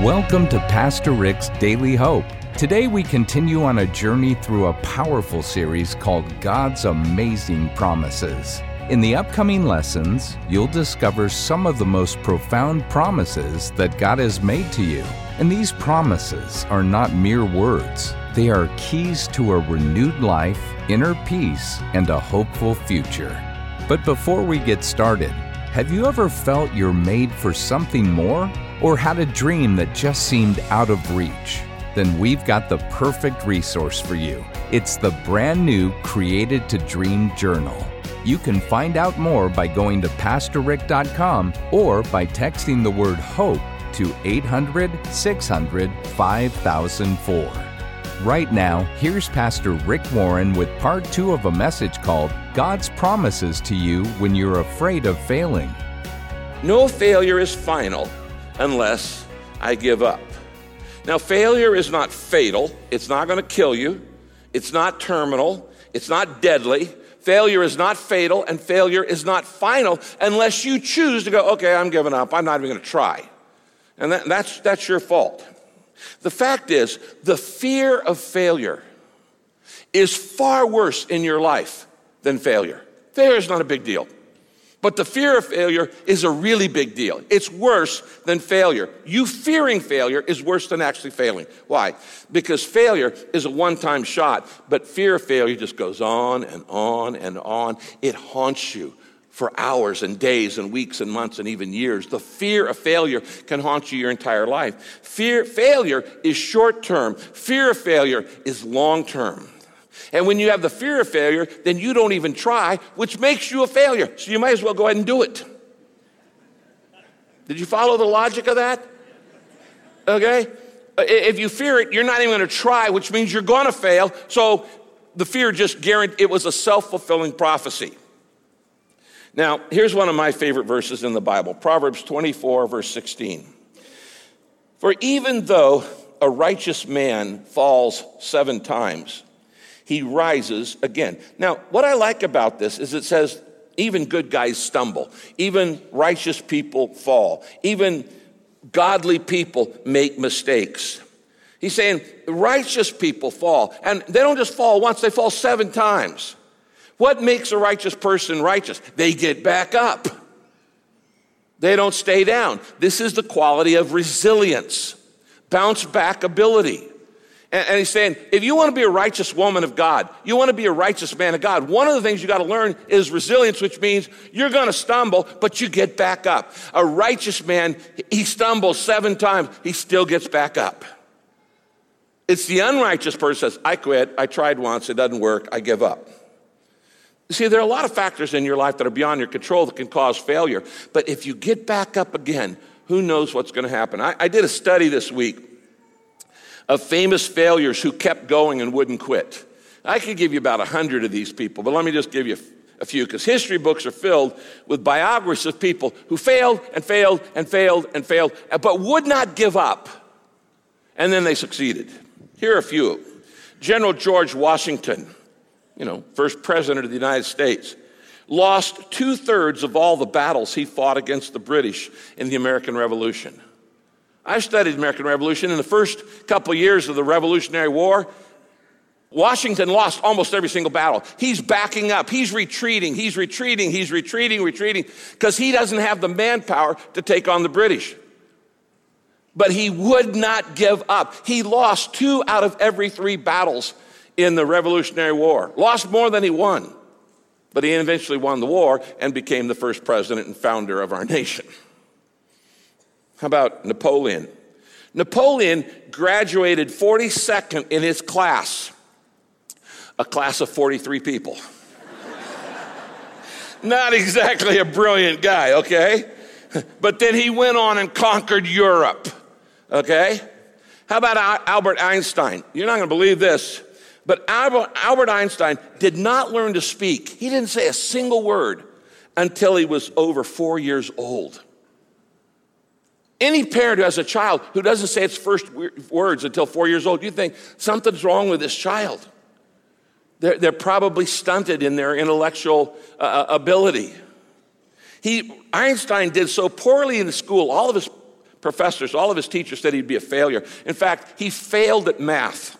Welcome to Pastor Rick's Daily Hope. Today we continue on a journey through a powerful series called God's Amazing Promises. In the upcoming lessons, you'll discover some of the most profound promises that God has made to you. And these promises are not mere words, they are keys to a renewed life, inner peace, and a hopeful future. But before we get started, have you ever felt you're made for something more? Or had a dream that just seemed out of reach? Then we've got the perfect resource for you. It's the brand new Created to Dream Journal. You can find out more by going to PastorRick.com or by texting the word HOPE to 800 600 5004. Right now, here's Pastor Rick Warren with part two of a message called God's Promises to You When You're Afraid of Failing. No failure is final unless I give up. Now, failure is not fatal, it's not going to kill you, it's not terminal, it's not deadly. Failure is not fatal, and failure is not final unless you choose to go, okay, I'm giving up, I'm not even going to try. And that, that's, that's your fault. The fact is, the fear of failure is far worse in your life than failure. Failure is not a big deal. But the fear of failure is a really big deal. It's worse than failure. You fearing failure is worse than actually failing. Why? Because failure is a one time shot, but fear of failure just goes on and on and on. It haunts you for hours and days and weeks and months and even years. The fear of failure can haunt you your entire life. Fear, failure is short term. Fear of failure is long term. And when you have the fear of failure, then you don't even try, which makes you a failure. So you might as well go ahead and do it. Did you follow the logic of that? Okay? If you fear it, you're not even going to try, which means you're going to fail. So the fear just guaranteed it was a self fulfilling prophecy. Now, here's one of my favorite verses in the Bible Proverbs 24, verse 16. For even though a righteous man falls seven times, he rises again. Now, what I like about this is it says, even good guys stumble, even righteous people fall, even godly people make mistakes. He's saying righteous people fall, and they don't just fall once, they fall seven times. What makes a righteous person righteous? They get back up. They don't stay down. This is the quality of resilience, bounce back ability. And, and he's saying, if you want to be a righteous woman of God, you want to be a righteous man of God, one of the things you got to learn is resilience, which means you're going to stumble, but you get back up. A righteous man, he stumbles seven times, he still gets back up. It's the unrighteous person says, I quit, I tried once, it doesn't work, I give up. See, there are a lot of factors in your life that are beyond your control that can cause failure. But if you get back up again, who knows what's going to happen? I, I did a study this week of famous failures who kept going and wouldn't quit. I could give you about a hundred of these people, but let me just give you a few because history books are filled with biographies of people who failed and failed and failed and failed, uh, but would not give up. And then they succeeded. Here are a few General George Washington, you know, first president of the United States, lost two thirds of all the battles he fought against the British in the American Revolution. I studied the American Revolution. In the first couple years of the Revolutionary War, Washington lost almost every single battle. He's backing up. He's retreating. He's retreating. He's retreating, retreating, because he doesn't have the manpower to take on the British. But he would not give up. He lost two out of every three battles in the Revolutionary War, lost more than he won. But he eventually won the war and became the first president and founder of our nation. How about Napoleon? Napoleon graduated 42nd in his class, a class of 43 people. Not exactly a brilliant guy, okay? But then he went on and conquered Europe, okay? How about Albert Einstein? You're not gonna believe this, but Albert Einstein did not learn to speak. He didn't say a single word until he was over four years old. Any parent who has a child who doesn't say its first words until four years old, you think something's wrong with this child. They're, they're probably stunted in their intellectual uh, uh, ability. He, Einstein did so poorly in school, all of his professors, all of his teachers said he'd be a failure. In fact, he failed at math.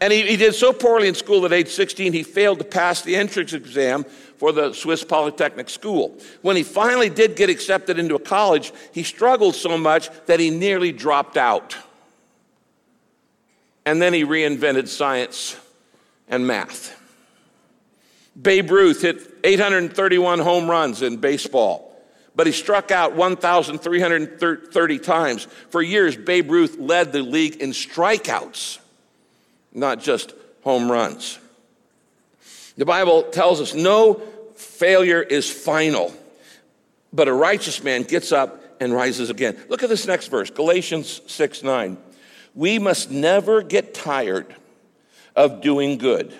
And he, he did so poorly in school at age 16, he failed to pass the entrance exam for the Swiss Polytechnic School. When he finally did get accepted into a college, he struggled so much that he nearly dropped out. And then he reinvented science and math. Babe Ruth hit 831 home runs in baseball, but he struck out 1,330 times. For years, Babe Ruth led the league in strikeouts, not just home runs. The Bible tells us no failure is final, but a righteous man gets up and rises again. Look at this next verse Galatians 6 9. We must never get tired of doing good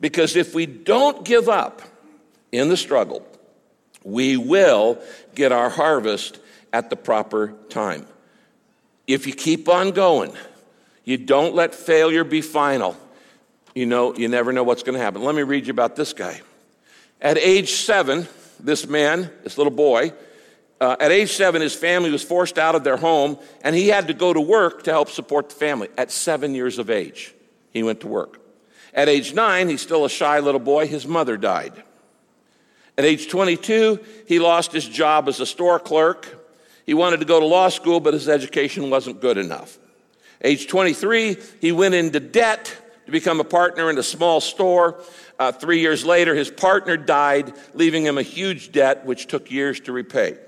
because if we don't give up in the struggle, we will get our harvest at the proper time. If you keep on going, you don't let failure be final, you know, you never know what's going to happen. Let me read you about this guy. At age seven, this man, this little boy, uh, at age seven, his family was forced out of their home, and he had to go to work to help support the family. At seven years of age, he went to work. At age nine, he's still a shy little boy. His mother died. At age 22, he lost his job as a store clerk. He wanted to go to law school, but his education wasn't good enough. Age 23, he went into debt to become a partner in a small store. Uh, three years later, his partner died, leaving him a huge debt, which took years to repay.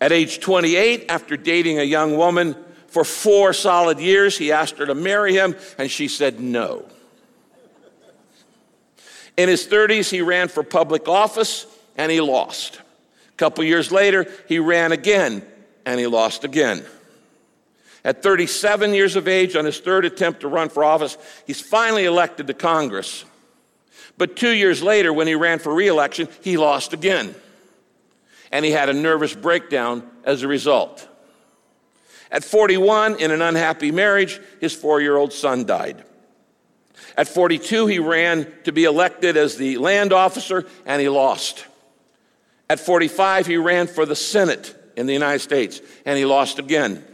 At age 28, after dating a young woman for four solid years, he asked her to marry him, and she said no. In his 30s, he ran for public office and he lost. A couple years later, he ran again and he lost again. At 37 years of age, on his third attempt to run for office, he's finally elected to Congress. But two years later, when he ran for reelection, he lost again. And he had a nervous breakdown as a result. At 41, in an unhappy marriage, his four year old son died. At 42, he ran to be elected as the land officer and he lost. At 45, he ran for the Senate in the United States and he lost again.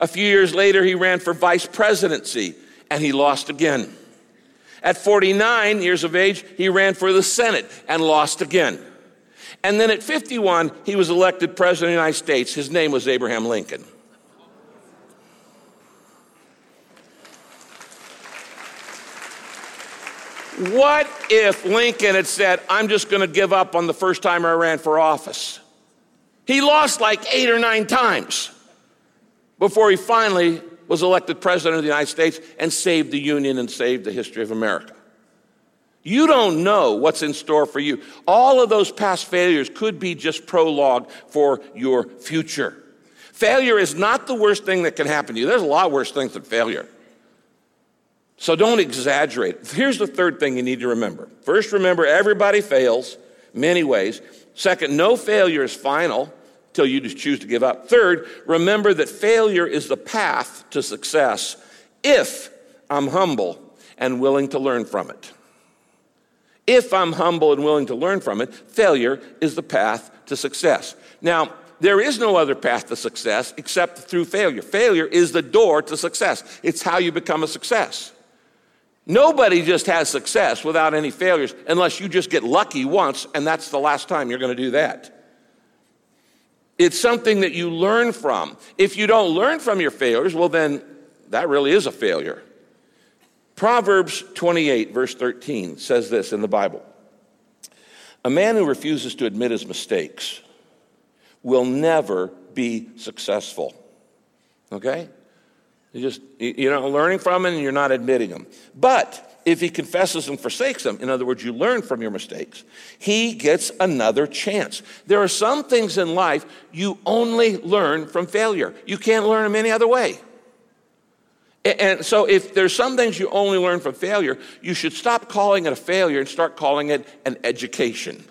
A few years later, he ran for vice presidency and he lost again. At 49 years of age, he ran for the Senate and lost again. And then at 51, he was elected president of the United States. His name was Abraham Lincoln. What if Lincoln had said, I'm just going to give up on the first time I ran for office? He lost like eight or nine times before he finally was elected president of the United States and saved the Union and saved the history of America. You don't know what's in store for you. All of those past failures could be just prologue for your future. Failure is not the worst thing that can happen to you. There's a lot worse things than failure. So don't exaggerate. Here's the third thing you need to remember. First, remember everybody fails many ways. Second, no failure is final till you just choose to give up. Third, remember that failure is the path to success if I'm humble and willing to learn from it. If I'm humble and willing to learn from it, failure is the path to success. Now, there is no other path to success except through failure. Failure is the door to success, it's how you become a success. Nobody just has success without any failures unless you just get lucky once, and that's the last time you're going to do that. It's something that you learn from. If you don't learn from your failures, well, then that really is a failure. Proverbs 28, verse 13, says this in the Bible A man who refuses to admit his mistakes will never be successful. Okay? You just, you're not learning from them and you're not admitting them. But if he confesses and forsakes them, in other words, you learn from your mistakes, he gets another chance. There are some things in life you only learn from failure. You can't learn them any other way. And so, if there's some things you only learn from failure, you should stop calling it a failure and start calling it an education.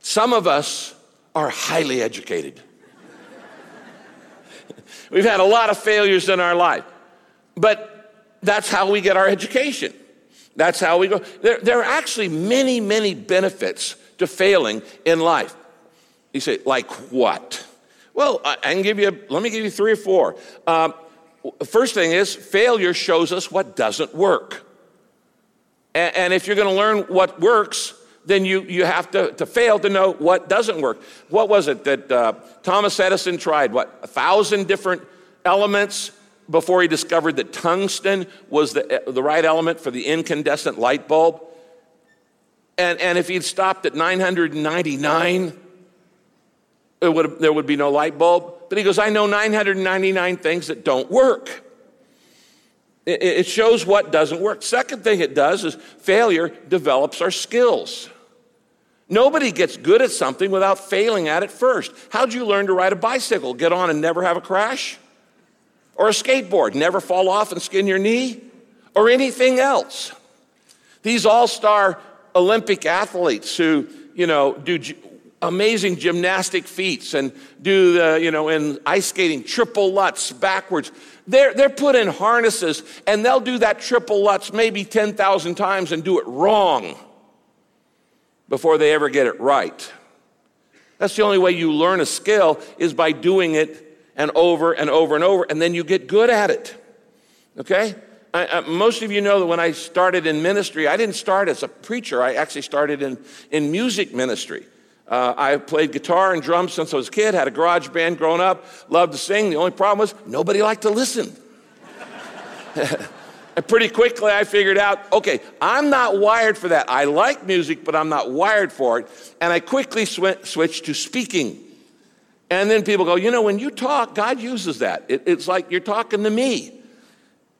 Some of us are highly educated. We've had a lot of failures in our life, but that's how we get our education. That's how we go. There, there are actually many, many benefits to failing in life. You say, like what? Well, I can give you, let me give you three or four. Um, first thing is, failure shows us what doesn't work. And, and if you're going to learn what works, then you, you have to, to fail to know what doesn't work. What was it that uh, Thomas Edison tried? What, a thousand different elements before he discovered that tungsten was the, the right element for the incandescent light bulb? And, and if he'd stopped at 999, would, there would be no light bulb. But he goes, I know 999 things that don't work. It, it shows what doesn't work. Second thing it does is failure develops our skills. Nobody gets good at something without failing at it first. How'd you learn to ride a bicycle? Get on and never have a crash? Or a skateboard, never fall off and skin your knee? Or anything else? These all star Olympic athletes who, you know, do amazing gymnastic feats and do the, you know, in ice skating, triple lutz backwards. They're, they're put in harnesses and they'll do that triple lutz maybe 10,000 times and do it wrong before they ever get it right. That's the only way you learn a skill is by doing it and over and over and over, and then you get good at it. Okay? I, I, most of you know that when I started in ministry, I didn't start as a preacher. I actually started in, in music ministry. Uh, I played guitar and drums since I was a kid, had a garage band growing up, loved to sing. The only problem was nobody liked to listen. and pretty quickly I figured out okay, I'm not wired for that. I like music, but I'm not wired for it. And I quickly sw- switched to speaking. And then people go, you know, when you talk, God uses that. It, it's like you're talking to me.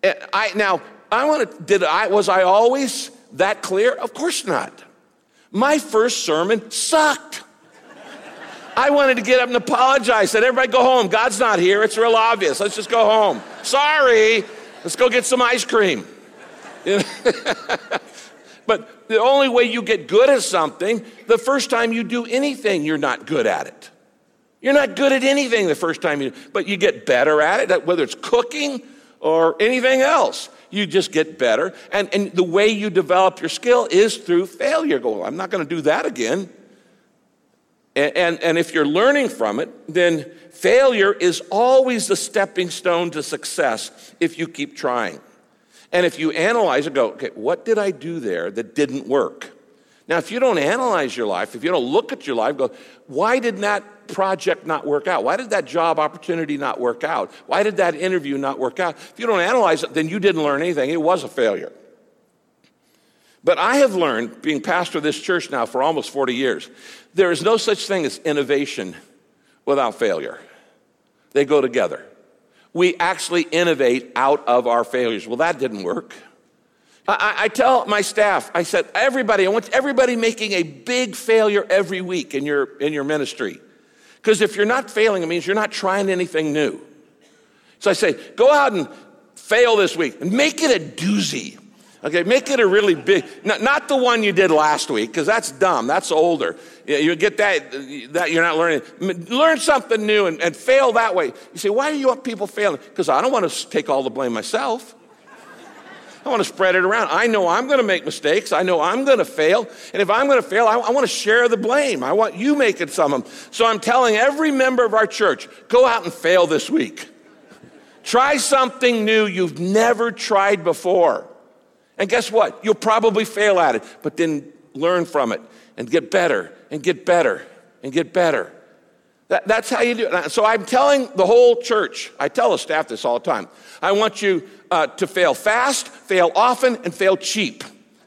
Eh, I, now, I want to, did I, was I always that clear? Of course not. My first sermon sucked. I wanted to get up and apologize. Said, everybody go home. God's not here. It's real obvious. Let's just go home. Sorry. Let's go get some ice cream. but the only way you get good at something, the first time you do anything, you're not good at it. You're not good at anything the first time you, but you get better at it, whether it's cooking or anything else you just get better. And, and the way you develop your skill is through failure. Go, I'm not going to do that again. And, and, and if you're learning from it, then failure is always the stepping stone to success if you keep trying. And if you analyze it, go, okay, what did I do there that didn't work? Now, if you don't analyze your life, if you don't look at your life, go, why did that project not work out? Why did that job opportunity not work out? Why did that interview not work out? If you don't analyze it, then you didn't learn anything. It was a failure. But I have learned, being pastor of this church now for almost 40 years, there is no such thing as innovation without failure. They go together. We actually innovate out of our failures. Well, that didn't work. I, I, tell my staff, I said, everybody, I want everybody making a big failure every week in your, in your ministry. Because if you're not failing, it means you're not trying anything new. So I say, go out and fail this week and make it a doozy. Okay, make it a really big, not, not the one you did last week, because that's dumb. That's older. You get that, that you're not learning. Learn something new and, and fail that way. You say, why do you want people failing? Because I don't want to take all the blame myself. I want to spread it around. I know I'm going to make mistakes. I know I'm going to fail. And if I'm going to fail, I, I, want to share the blame. I want you making some of them. So I'm telling every member of our church go out and fail this week. Try something new you've never tried before. And guess what? You'll probably fail at it, but then learn from it and get better and get better and get better. That, that's how you do it. So I'm telling the whole church, I tell the staff this all the time. I want you uh, to fail fast, fail often, and fail cheap.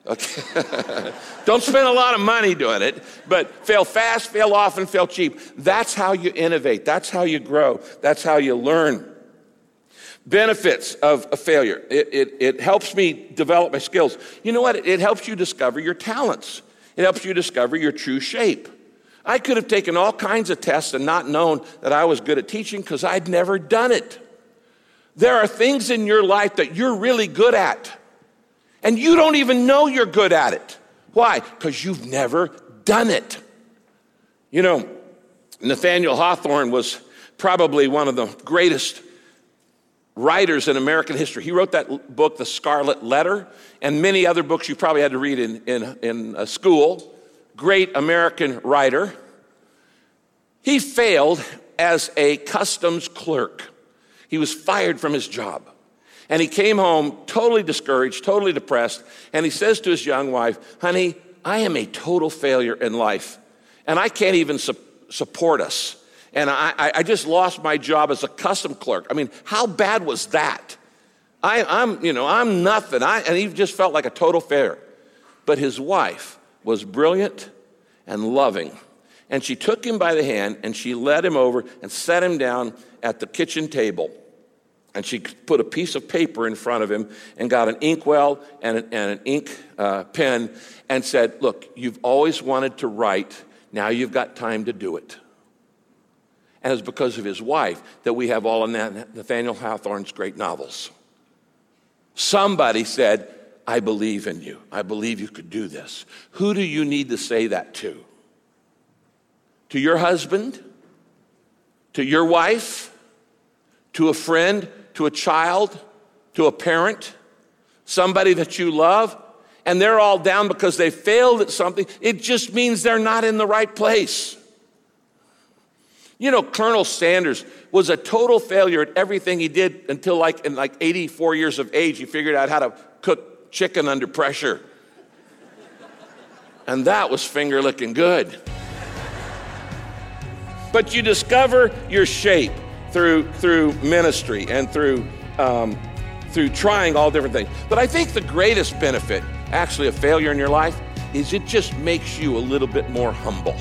Okay. Don't spend a lot of money doing it, but fail fast, fail often, fail cheap. That's how you innovate. That's how you grow. That's how you learn. Benefits of a failure. It, it, it helps me develop my skills. You know what? It, it helps you discover your talents. It helps you discover your true shape. I could have taken all kinds of tests and not known that I was good at teaching because I'd never done it. There are things in your life that you're really good at, and you don't even know you're good at it. Why? Because you've never done it. You know, Nathaniel Hawthorne was probably one of the greatest writers in American history. He wrote that book, The Scarlet Letter, and many other books you probably had to read in, in, in school great American writer. He failed as a customs clerk. He was fired from his job. And he came home totally discouraged, totally depressed. And he says to his young wife, Honey, I am a total failure in life. And I can't even su- support us. And I, I, just lost my job as a custom clerk. I mean, how bad was that? I, am you know, I'm nothing. I, and he just felt like a total failure. But his wife was brilliant and loving. And she took him by the hand and she led him over and set him down at the kitchen table. And she put a piece of paper in front of him and got an inkwell and an, and an ink uh, pen and said, Look, you've always wanted to write. Now you've got time to do it. And it's because of his wife that we have all of Nathaniel Hawthorne's great novels. Somebody said, I believe in you. I believe you could do this. Who do you need to say that to? To your husband? To your wife? To a friend? To a child? To a parent? Somebody that you love? And they're all down because they failed at something. It just means they're not in the right place. You know, Colonel Sanders was a total failure at everything he did until like in like 84 years of age, he figured out how to cook chicken under pressure. And that was finger licking good. But you discover your shape through, through ministry and through, um, through trying all different things. But I think the greatest benefit, actually, of failure in your life is it just makes you a little bit more humble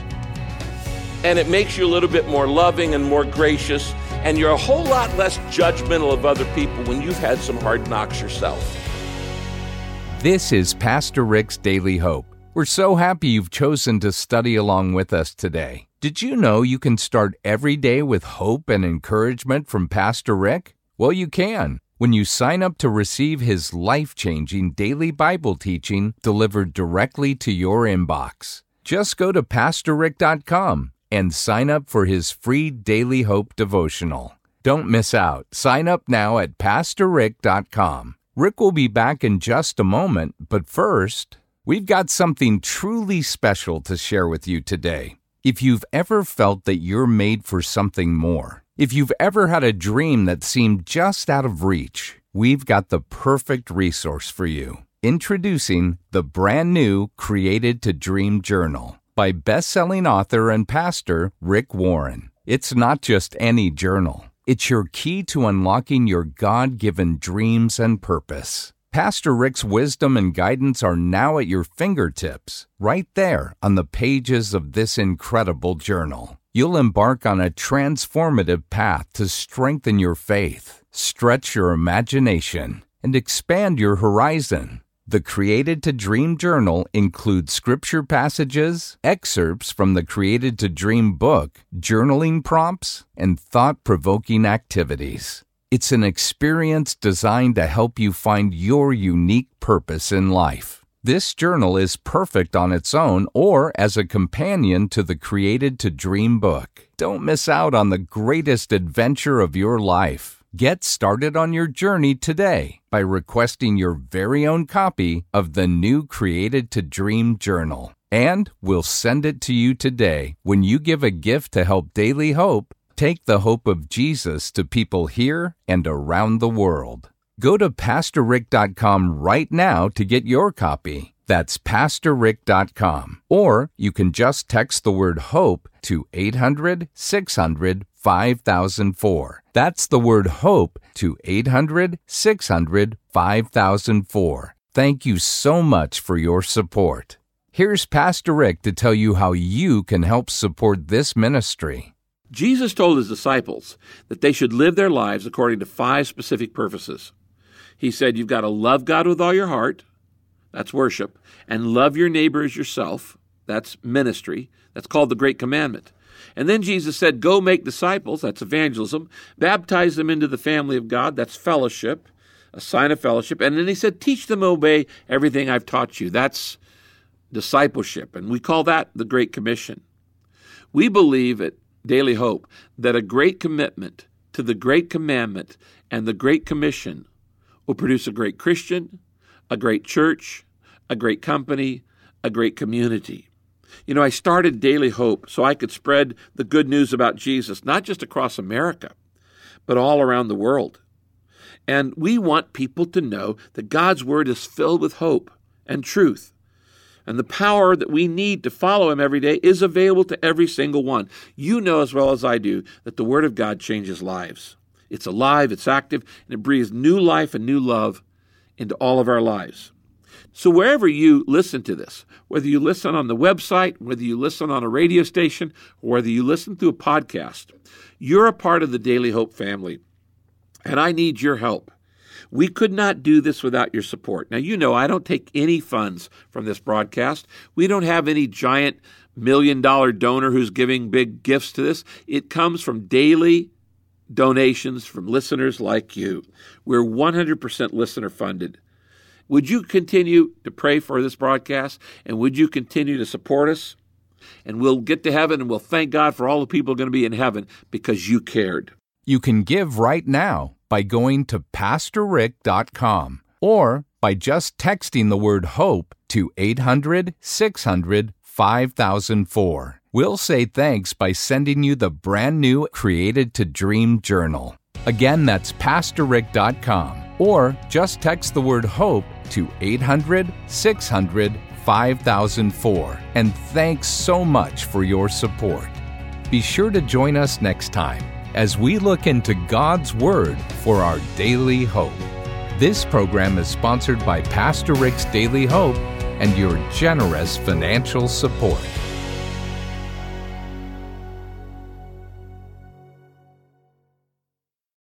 and it makes you a little bit more loving and more gracious, and you're a whole lot less judgmental of other people when you've had some hard knocks yourself. This is Pastor Rick's Daily Hope. We're so happy you've chosen to study along with us today. Did you know you can start every day with hope and encouragement from Pastor Rick? Well, you can when you sign up to receive his life changing daily Bible teaching delivered directly to your inbox. Just go to PastorRick.com and sign up for his free Daily Hope devotional. Don't miss out. Sign up now at PastorRick.com. Rick will be back in just a moment, but first, we've got something truly special to share with you today. If you've ever felt that you're made for something more, if you've ever had a dream that seemed just out of reach, we've got the perfect resource for you. Introducing the brand new Created to Dream Journal by best-selling author and pastor Rick Warren. It's not just any journal. It's your key to unlocking your God-given dreams and purpose. Pastor Rick's wisdom and guidance are now at your fingertips, right there on the pages of this incredible journal. You'll embark on a transformative path to strengthen your faith, stretch your imagination, and expand your horizon. The Created to Dream Journal includes scripture passages, excerpts from the Created to Dream book, journaling prompts, and thought provoking activities. It's an experience designed to help you find your unique purpose in life. This journal is perfect on its own or as a companion to the Created to Dream book. Don't miss out on the greatest adventure of your life. Get started on your journey today by requesting your very own copy of the new Created to Dream Journal. And we'll send it to you today when you give a gift to help Daily Hope take the hope of Jesus to people here and around the world. Go to PastorRick.com right now to get your copy. That's PastorRick.com. Or you can just text the word HOPE to 800 600 5004. That's the word HOPE to 800 600 5004. Thank you so much for your support. Here's Pastor Rick to tell you how you can help support this ministry. Jesus told his disciples that they should live their lives according to five specific purposes. He said, You've got to love God with all your heart, that's worship, and love your neighbor as yourself, that's ministry, that's called the Great Commandment. And then Jesus said, Go make disciples, that's evangelism, baptize them into the family of God, that's fellowship, a sign of fellowship. And then he said, Teach them obey everything I've taught you. That's discipleship. And we call that the Great Commission. We believe at Daily Hope that a great commitment to the Great Commandment and the Great Commission will produce a great Christian, a great church, a great company, a great community. You know, I started Daily Hope so I could spread the good news about Jesus, not just across America, but all around the world. And we want people to know that God's Word is filled with hope and truth. And the power that we need to follow Him every day is available to every single one. You know as well as I do that the Word of God changes lives. It's alive, it's active, and it breathes new life and new love into all of our lives. So, wherever you listen to this, whether you listen on the website, whether you listen on a radio station, or whether you listen through a podcast, you're a part of the Daily Hope family. And I need your help. We could not do this without your support. Now, you know, I don't take any funds from this broadcast. We don't have any giant million dollar donor who's giving big gifts to this. It comes from daily donations from listeners like you. We're 100% listener funded. Would you continue to pray for this broadcast? And would you continue to support us? And we'll get to heaven and we'll thank God for all the people going to be in heaven because you cared. You can give right now by going to PastorRick.com or by just texting the word HOPE to 800 600 5004. We'll say thanks by sending you the brand new Created to Dream journal. Again, that's PastorRick.com or just text the word HOPE to 800 600 5004. And thanks so much for your support. Be sure to join us next time as we look into God's Word for our daily hope. This program is sponsored by Pastor Rick's Daily Hope and your generous financial support.